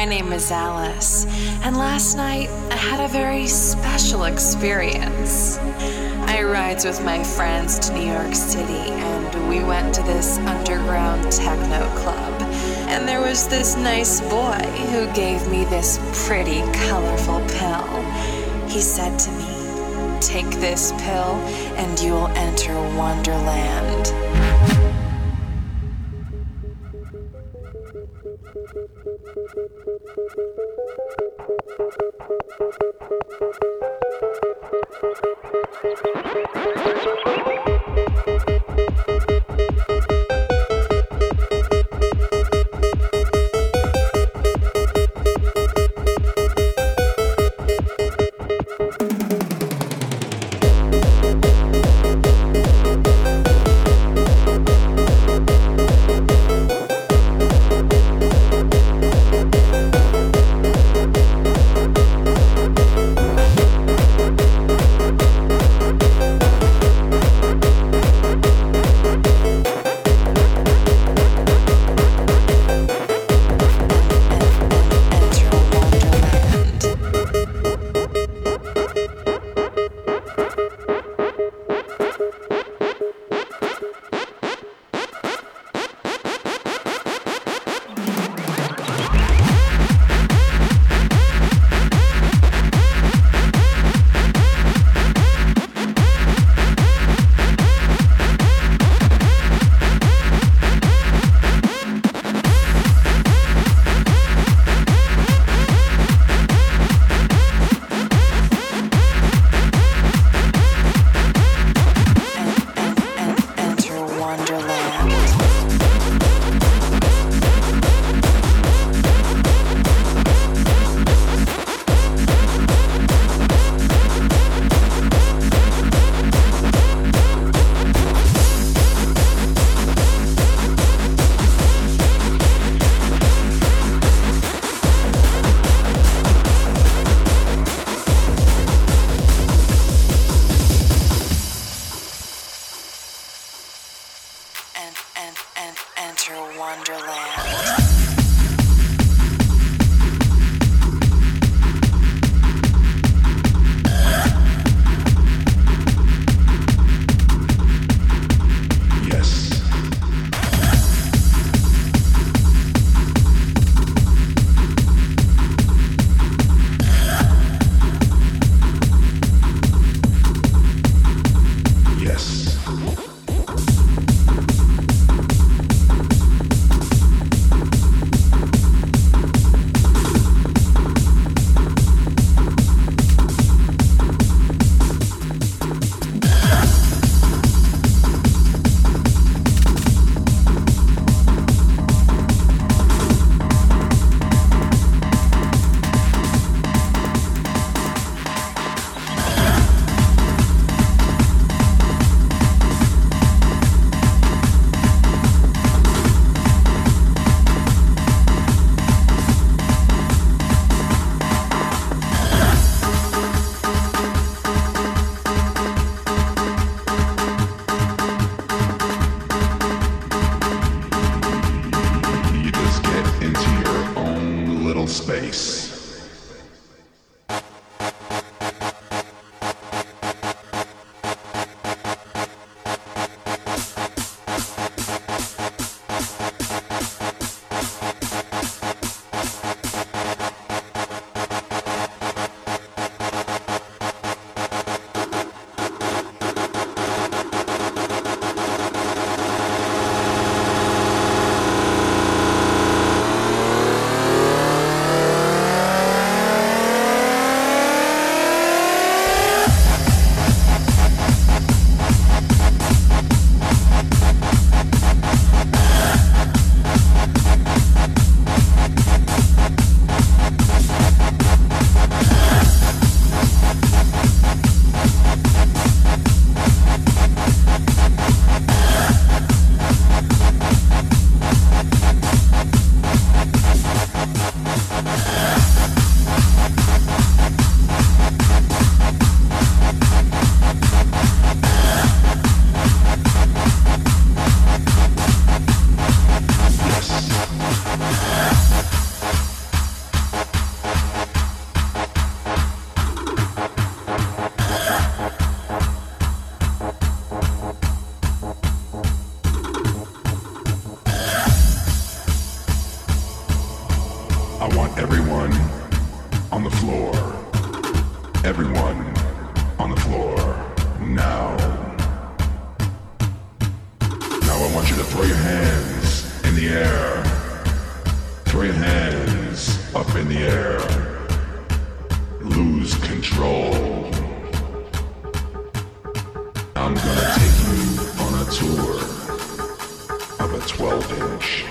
My name is Alice, and last night I had a very special experience. I rides with my friends to New York City, and we went to this underground techno club. And there was this nice boy who gave me this pretty colorful pill. He said to me, Take this pill, and you'll enter Wonderland. Thank you. Thank you. Up in the air. Lose control. I'm gonna take you on a tour of a 12 inch.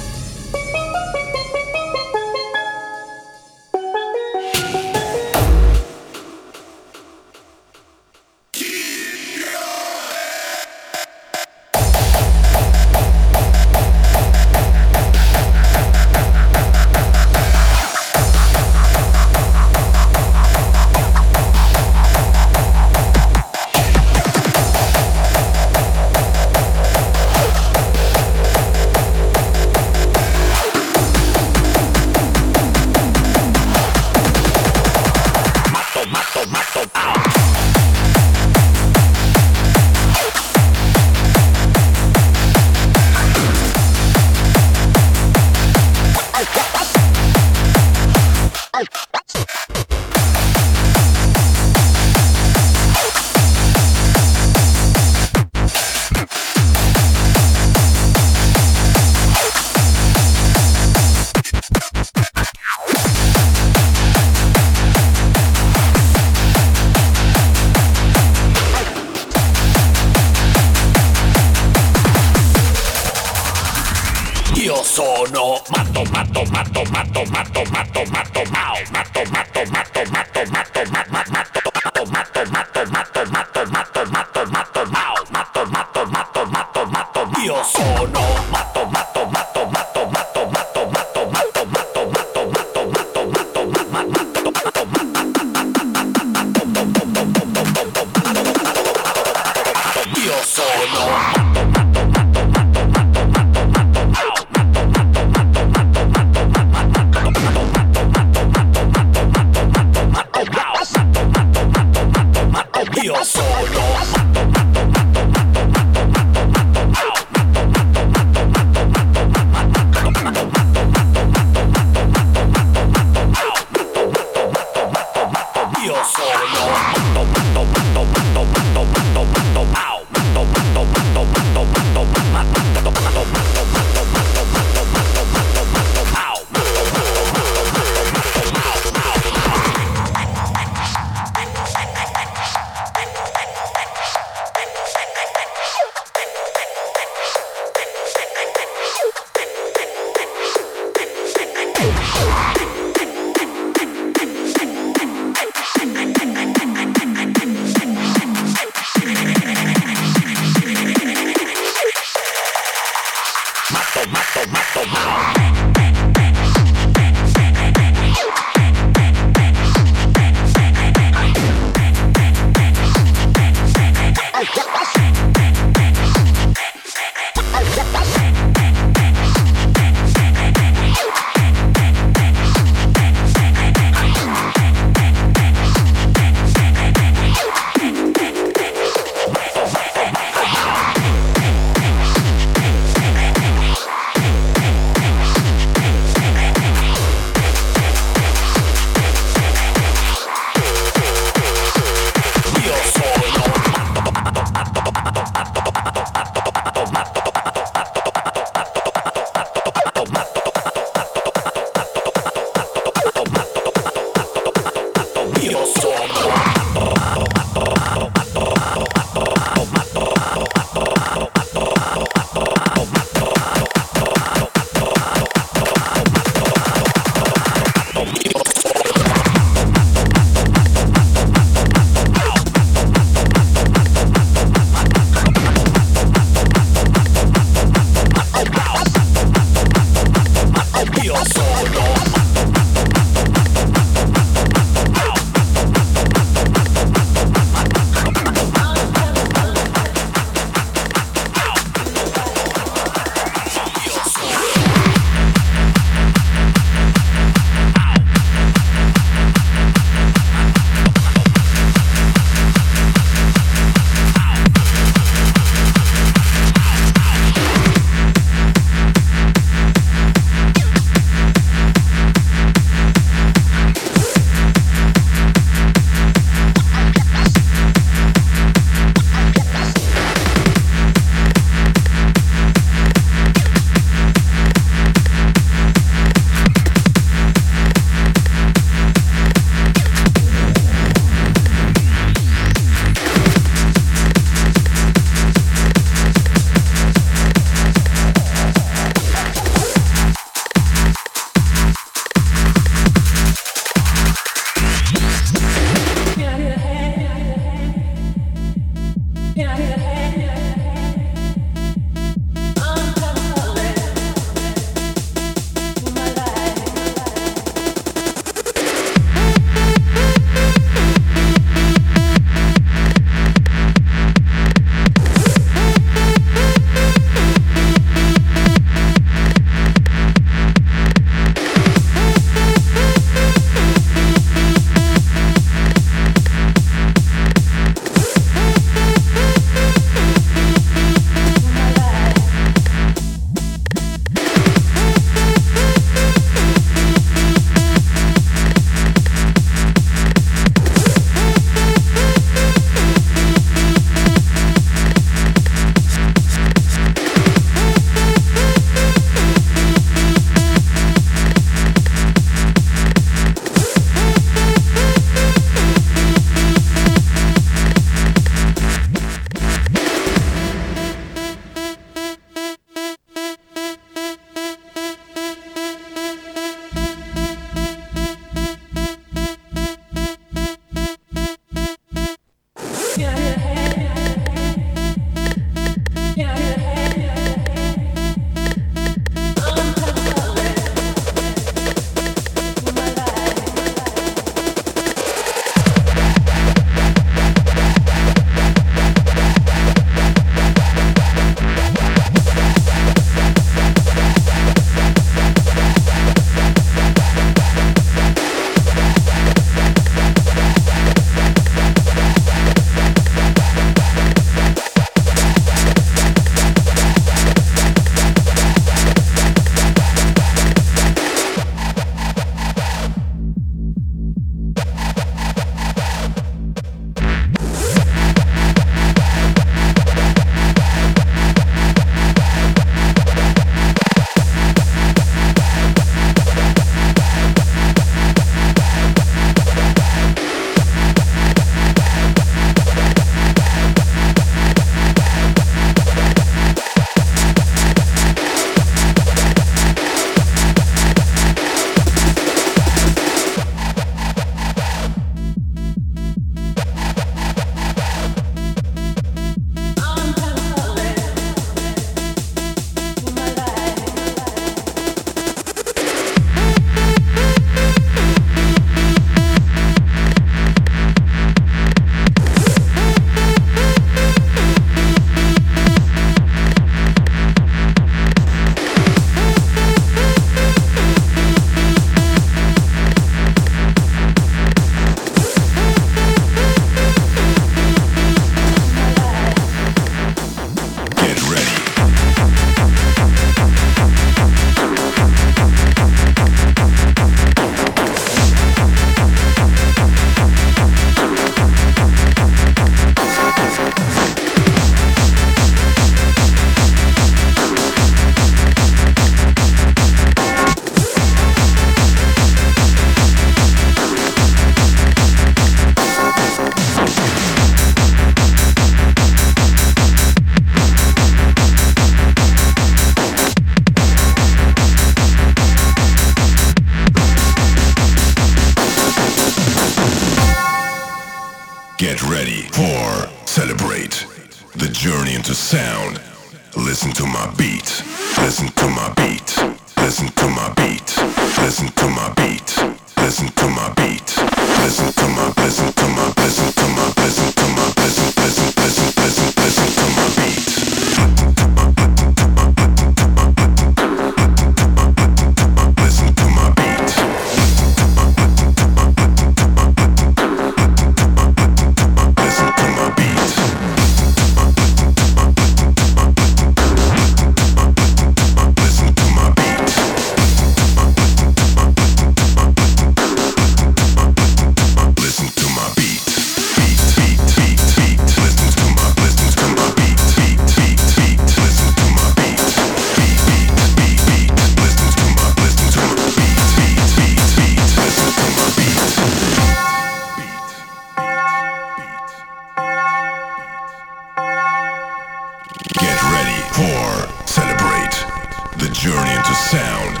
journey into sound.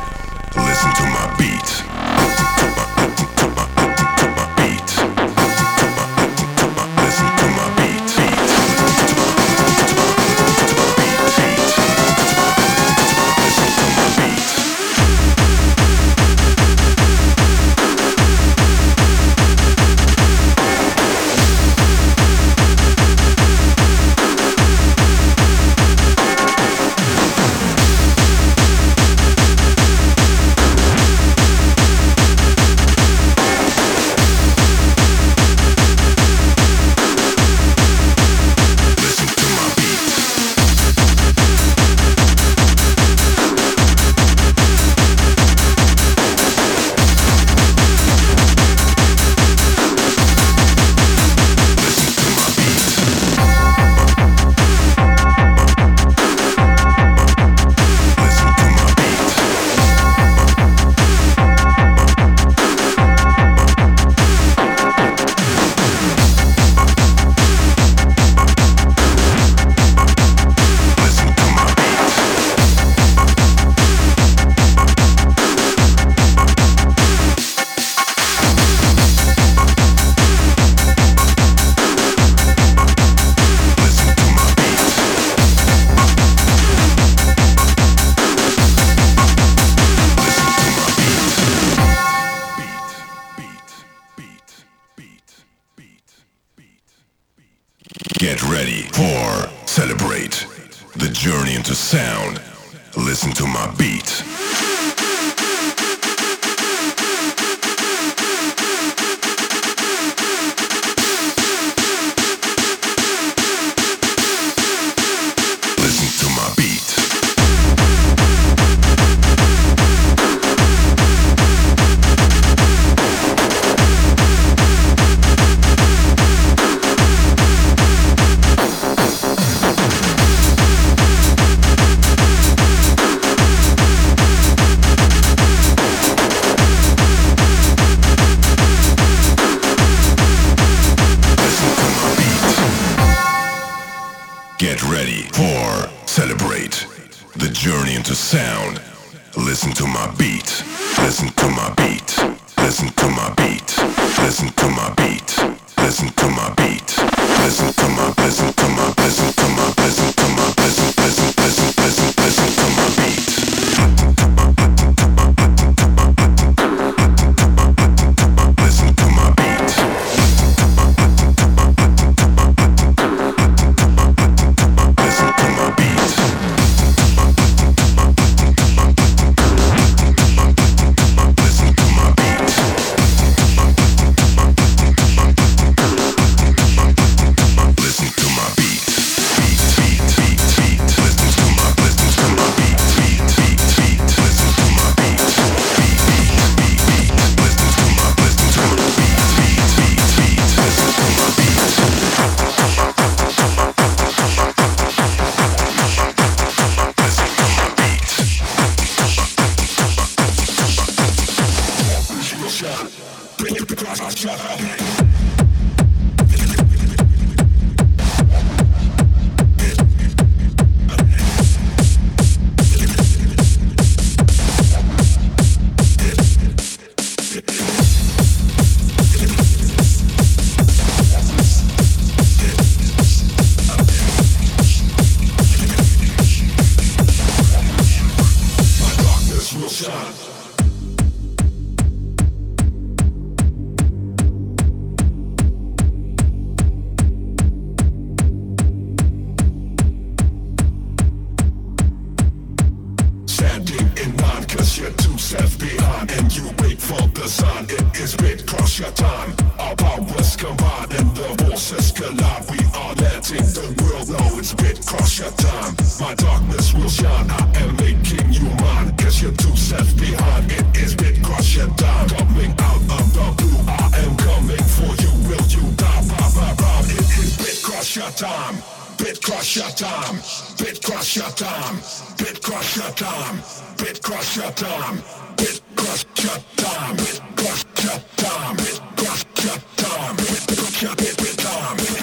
For the sun. It is bit crush your time. Our powers combine and the forces collide. We are letting the world know it's bit crush your time. My darkness will shine. I am making you mine. Cause you're too set behind. It is bit crush your time. Coming out of the blue. I am coming for you. Will you die? Bye, bye, bye. It is bit crush your time. Bit crush your time. Bit crush your time. Bit crush your time. Bit crush your time. Bit crush your time. Bit crush your time. Bit crush your time. Bit crush your time. Bit crush